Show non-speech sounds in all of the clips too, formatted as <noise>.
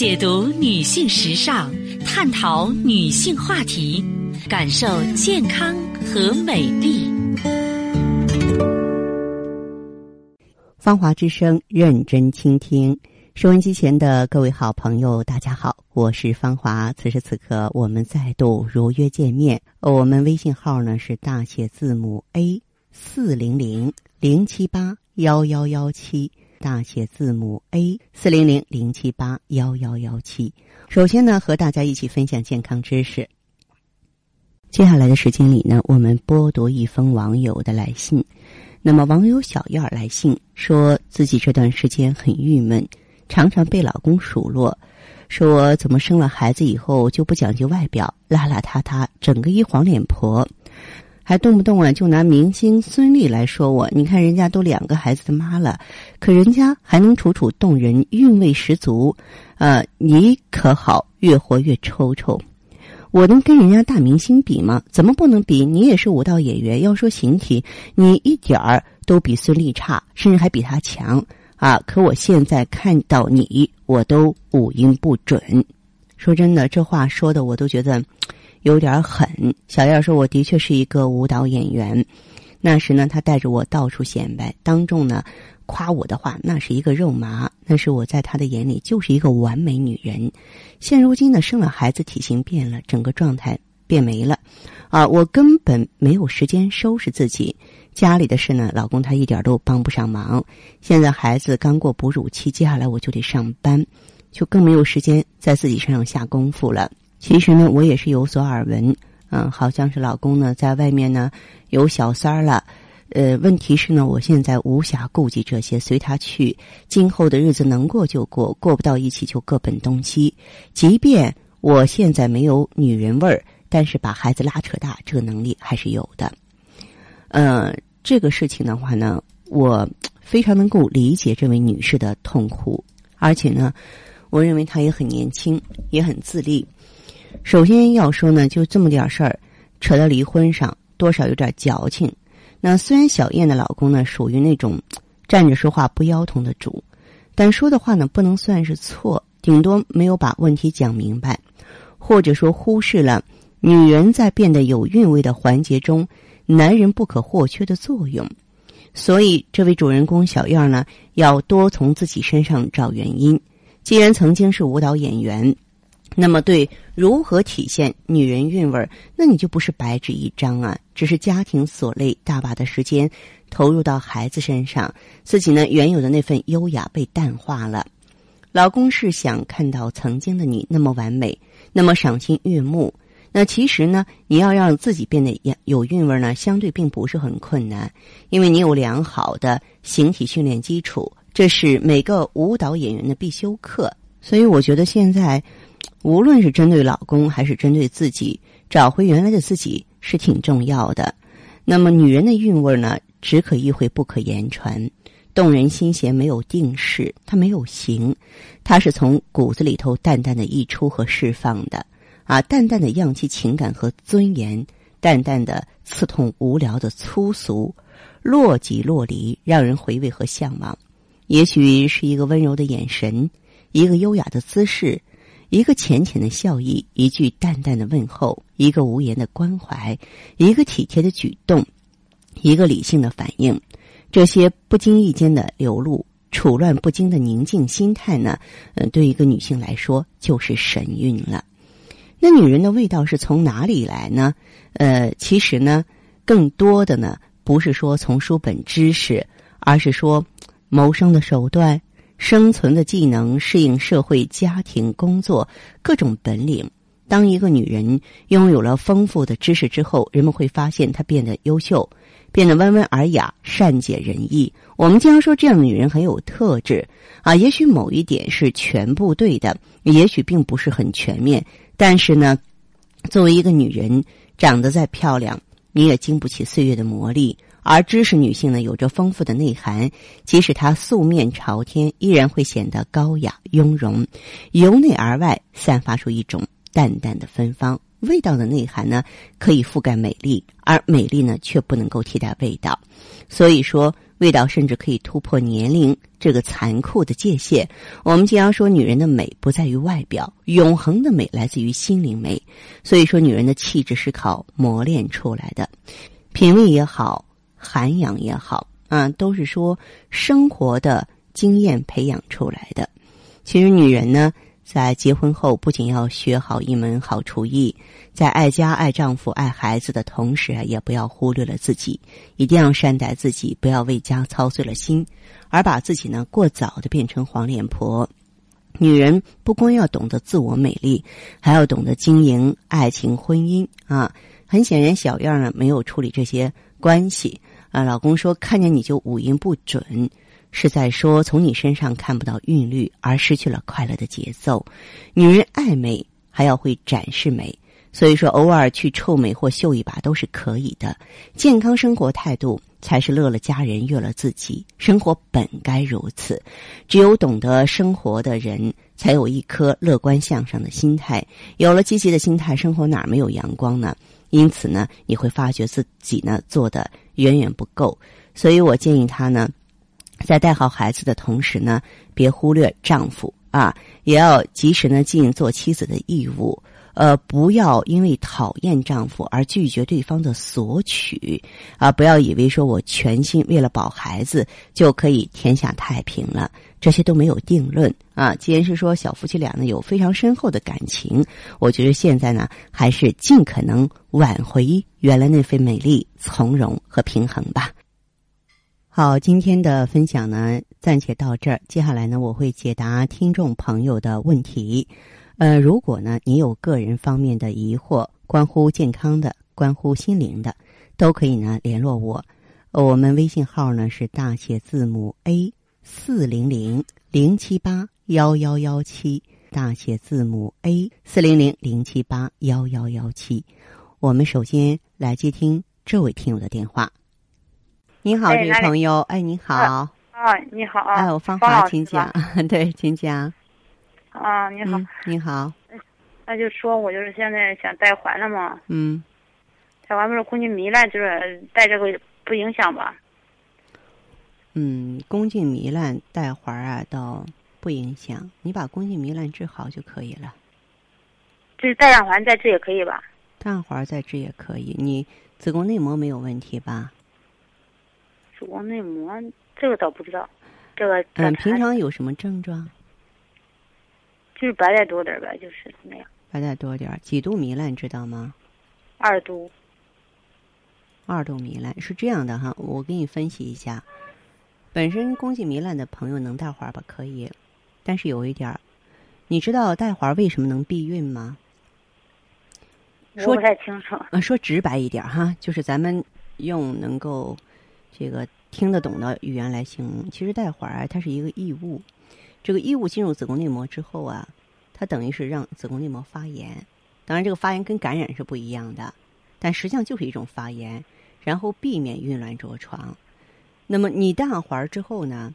解读女性时尚，探讨女性话题，感受健康和美丽。芳华之声，认真倾听。收音机前的各位好朋友，大家好，我是芳华。此时此刻，我们再度如约见面。我们微信号呢是大写字母 A 四零零零七八幺幺幺七，大写字母 A 四零零零七八幺幺幺七。首先呢，和大家一起分享健康知识。接下来的时间里呢，我们播读一封网友的来信。那么，网友小燕儿来信说自己这段时间很郁闷。常常被老公数落，说怎么生了孩子以后就不讲究外表，邋邋遢遢，整个一黄脸婆，还动不动啊就拿明星孙俪来说我。你看人家都两个孩子的妈了，可人家还能楚楚动人，韵味十足，呃，你可好，越活越抽抽。我能跟人家大明星比吗？怎么不能比？你也是舞蹈演员，要说形体，你一点儿都比孙俪差，甚至还比她强。啊！可我现在看到你，我都五音不准。说真的，这话说的我都觉得有点狠。小燕说：“我的确是一个舞蹈演员。”那时呢，他带着我到处显摆，当众呢夸我的话，那是一个肉麻。那是我在他的眼里就是一个完美女人。现如今呢，生了孩子，体型变了，整个状态变没了。啊，我根本没有时间收拾自己。家里的事呢，老公他一点都帮不上忙。现在孩子刚过哺乳期，接下来我就得上班，就更没有时间在自己身上下功夫了。其实呢，我也是有所耳闻，嗯，好像是老公呢在外面呢有小三儿了。呃，问题是呢，我现在无暇顾及这些，随他去。今后的日子能过就过，过不到一起就各奔东西。即便我现在没有女人味儿，但是把孩子拉扯大，这个能力还是有的。呃，这个事情的话呢，我非常能够理解这位女士的痛苦，而且呢，我认为她也很年轻，也很自立。首先要说呢，就这么点事儿，扯到离婚上，多少有点矫情。那虽然小燕的老公呢，属于那种站着说话不腰疼的主，但说的话呢，不能算是错，顶多没有把问题讲明白，或者说忽视了女人在变得有韵味的环节中。男人不可或缺的作用，所以这位主人公小燕呢，要多从自己身上找原因。既然曾经是舞蹈演员，那么对如何体现女人韵味儿，那你就不是白纸一张啊！只是家庭所累，大把的时间投入到孩子身上，自己呢原有的那份优雅被淡化了。老公是想看到曾经的你那么完美，那么赏心悦目。那其实呢，你要让自己变得有有韵味呢，相对并不是很困难，因为你有良好的形体训练基础，这是每个舞蹈演员的必修课。所以我觉得现在，无论是针对老公还是针对自己，找回原来的自己是挺重要的。那么女人的韵味呢，只可意会不可言传，动人心弦没有定式，它没有形，它是从骨子里头淡淡的溢出和释放的。啊，淡淡的漾起情感和尊严，淡淡的刺痛无聊的粗俗，若即若离，让人回味和向往。也许是一个温柔的眼神，一个优雅的姿势，一个浅浅的笑意，一句淡淡的问候，一个无言的关怀，一个体贴的举动，一个理性的反应。这些不经意间的流露，处乱不惊的宁静心态呢？嗯，对一个女性来说，就是神韵了。那女人的味道是从哪里来呢？呃，其实呢，更多的呢，不是说从书本知识，而是说谋生的手段、生存的技能、适应社会、家庭、工作各种本领。当一个女人拥有了丰富的知识之后，人们会发现她变得优秀，变得温文尔雅、善解人意。我们经常说这样的女人很有特质啊，也许某一点是全部对的，也许并不是很全面。但是呢，作为一个女人，长得再漂亮，你也经不起岁月的磨砺。而知识女性呢，有着丰富的内涵，即使她素面朝天，依然会显得高雅雍容，由内而外散发出一种淡淡的芬芳。味道的内涵呢，可以覆盖美丽，而美丽呢，却不能够替代味道。所以说，味道甚至可以突破年龄这个残酷的界限。我们经常说，女人的美不在于外表，永恒的美来自于心灵美。所以说，女人的气质是靠磨练出来的，品味也好，涵养也好，啊，都是说生活的经验培养出来的。其实，女人呢。在结婚后，不仅要学好一门好厨艺，在爱家、爱丈夫、爱孩子的同时啊，也不要忽略了自己，一定要善待自己，不要为家操碎了心，而把自己呢过早的变成黄脸婆。女人不光要懂得自我美丽，还要懂得经营爱情、婚姻啊。很显然，小燕呢没有处理这些关系啊。老公说看见你就五音不准。是在说从你身上看不到韵律，而失去了快乐的节奏。女人爱美，还要会展示美，所以说偶尔去臭美或秀一把都是可以的。健康生活态度才是乐了家人，悦了自己。生活本该如此，只有懂得生活的人，才有一颗乐观向上的心态。有了积极的心态，生活哪没有阳光呢？因此呢，你会发觉自己呢做的远远不够。所以我建议他呢。在带好孩子的同时呢，别忽略丈夫啊，也要及时呢尽做妻子的义务。呃，不要因为讨厌丈夫而拒绝对方的索取啊！不要以为说我全心为了保孩子就可以天下太平了，这些都没有定论啊。既然是说小夫妻俩呢有非常深厚的感情，我觉得现在呢还是尽可能挽回原来那份美丽、从容和平衡吧。好，今天的分享呢，暂且到这儿。接下来呢，我会解答听众朋友的问题。呃，如果呢，你有个人方面的疑惑，关乎健康的、关乎心灵的，都可以呢联络我。我们微信号呢是大写字母 A 四零零零七八幺幺幺七，大写字母 A 四零零零七八幺幺幺七。我们首先来接听这位听友的电话。你好，这位朋友。哎，你好。啊，你好。哎，我芳华，请讲。<laughs> 对，请讲。啊，你好。你好。那就说我就是现在想带环了嘛。嗯。带环不是宫颈糜烂，就是带这个不影响吧？嗯，宫颈糜烂带环啊，倒不影响。你把宫颈糜烂治好就可以了。就是带上环再治也可以吧？带上环再治也可以。你子宫内膜没有问题吧？子宫内膜这个倒不知道，这个嗯，平常有什么症状？就是白带多点呗，就是那样。白带多点几度糜烂知道吗？二度。二度糜烂是这样的哈，我给你分析一下。本身宫颈糜烂的朋友能带环吧？可以，但是有一点儿，你知道带环为什么能避孕吗？说不太清楚。啊，说直白一点哈，就是咱们用能够。这个听得懂的语言来形容，其实带环儿它是一个异物，这个异物进入子宫内膜之后啊，它等于是让子宫内膜发炎。当然，这个发炎跟感染是不一样的，但实际上就是一种发炎，然后避免孕卵着床。那么你带上环儿之后呢，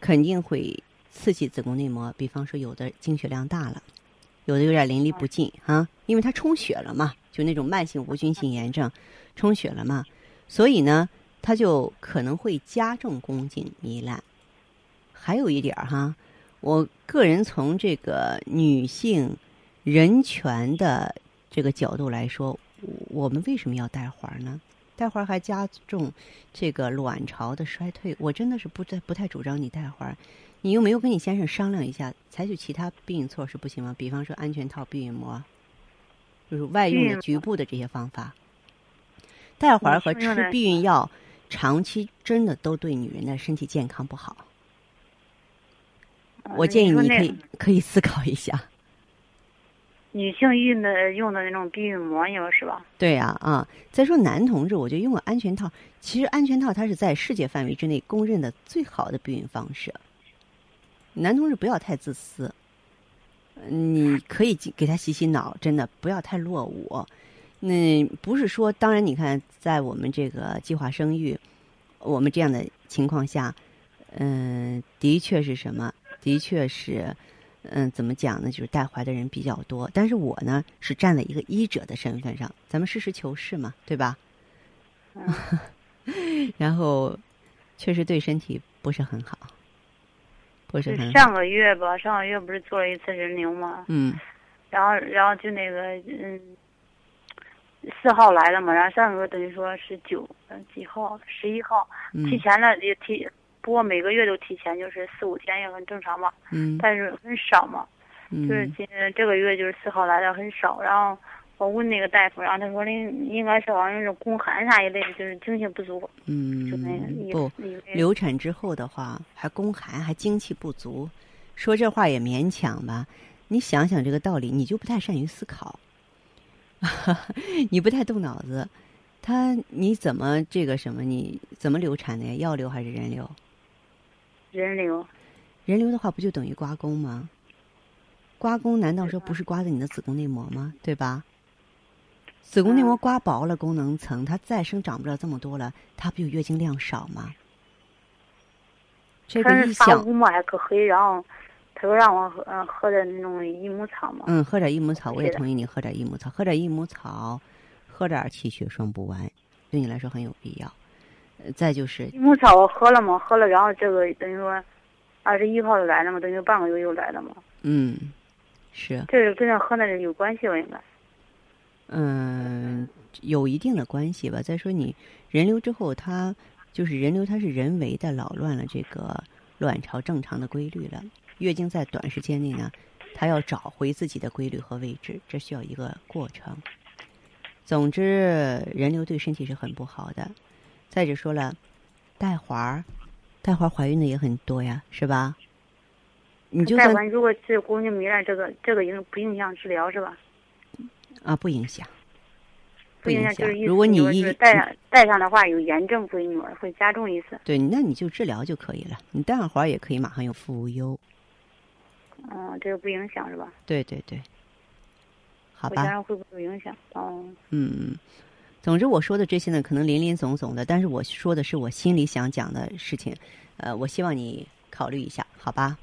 肯定会刺激子宫内膜，比方说有的经血量大了，有的有点淋漓不尽啊，因为它充血了嘛，就那种慢性无菌性炎症，充血了嘛，所以呢。它就可能会加重宫颈糜烂。还有一点儿哈，我个人从这个女性人权的这个角度来说，我们为什么要带环呢？带环还加重这个卵巢的衰退，我真的是不太不太主张你带环。你又没有跟你先生商量一下，采取其他避孕措施不行吗？比方说安全套、避孕膜，就是外用的局部的这些方法。带环和吃避孕药。长期真的都对女人的身体健康不好，我建议你可以可以思考一下。<laughs> 女性用的用的那种避孕膜有是吧？对呀啊！再说男同志，我觉得用个安全套，其实安全套它是在世界范围之内公认的最好的避孕方式。男同志不要太自私，你可以给他洗洗脑，真的不要太落伍。那不是说，当然，你看，在我们这个计划生育，我们这样的情况下，嗯，的确是什么？的确是，嗯，怎么讲呢？就是带怀的人比较多。但是我呢，是站在一个医者的身份上，咱们实事求是嘛，对吧？<laughs> 然后，确实对身体不是很好，不是很好。上个月吧，上个月不是做了一次人流吗？嗯然后，然后就那个，嗯，四号来了嘛，然后上个月等于说是九，嗯，几号？十一号，提嗯前了也提，不过每个月都提前，就是四五天也很正常嘛，嗯但是很少嘛，就是嗯今这个月就是四号来的很少，然后我问那个大夫，然后他说您应该是好像是宫寒啥一类的，就是精气不足，嗯就那个不，流产之后的话，还宫寒，还精气不足，说这话也勉强吧。你想想这个道理，你就不太善于思考，<laughs> 你不太动脑子。他你怎么这个什么？你怎么流产的呀？药流还是人流？人流，人流的话，不就等于刮宫吗？刮宫难道说不是刮的你的子宫内膜吗？对吧？子宫内膜嗯刮薄了，功能层它再生长不了这么多了，它不就月经量少吗？这个一想，乌嘛还可黑，然后他说让我喝嗯喝点那种益母草嘛，嗯，喝点益母草，我也同意你喝点益母草，喝点益母草，喝点气血双补丸，对你来说很有必要。呃再就是益母草我喝了嘛，喝了，然后这个等于说二十一号就来了嘛，等于半个月又来了嘛，嗯，是这是跟那喝的有关系吧？应该。嗯，有一定的关系吧。再说你人流之后，它就是人流，它是人为的扰乱了这个卵巢正常的规律了。月经在短时间内呢，它要找回自己的规律和位置，这需要一个过程。总之，人流对身体是很不好的。再者说了，带环儿，带环儿怀孕的也很多呀，是吧？你就带环如果是宫颈糜烂，这个这个影不影响治疗是吧？啊，不影响。不影响，就是意思如果你一就是带上带上的话有炎症会女儿会加重一次。对，那你就治疗就可以了。你带上环儿也可以，马上有妇无忧。嗯，这个不影响是吧？对对对，好我家吧，人会不会有影响？哦，嗯，总之我说的这些呢，可能林林总总的，但是我说的是我心里想讲的事情，呃，我希望你考虑一下，好吧？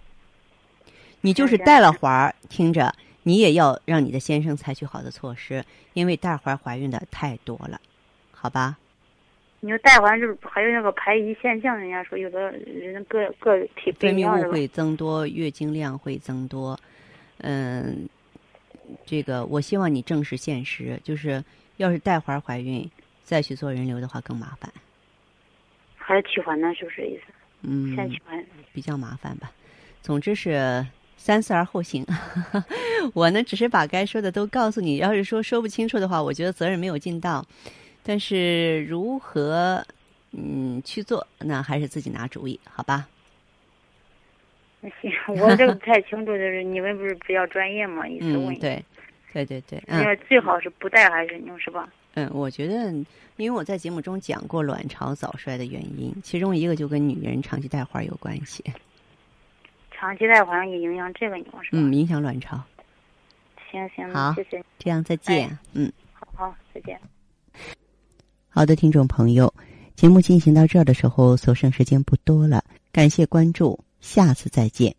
你就是行带了环儿，听着，你也要让你的先生采取好的措施，因为带环儿怀孕的太多了，好吧？你说带环就是还有那个排遗现象，人家说有的人个个体分泌？物会增多，月经量会增多。嗯，这个我希望你正视现实，就是要是带环怀孕再去做人流的话更麻烦。还是取环呢？是不是意思？嗯，先取环。比较麻烦吧。总之是三思而后行。<laughs> 我呢，只是把该说的都告诉你。要是说说不清楚的话，我觉得责任没有尽到。但是如何嗯去做，那还是自己拿主意，好吧？那行，我这个不 <laughs> 太清楚，就是你们不是比较专业嘛，意思问。对，对对对，因嗯最好是不带还是用是吧？嗯，我觉得，因为我在节目中讲过卵巢早衰的原因，其中一个就跟女人长期带环有关系，长期带环也影响这个你说是吧？嗯，影响卵巢。行行，好谢谢，这样再见，嗯。好好，再见。好的，听众朋友，节目进行到这儿的时候，所剩时间不多了，感谢关注，下次再见。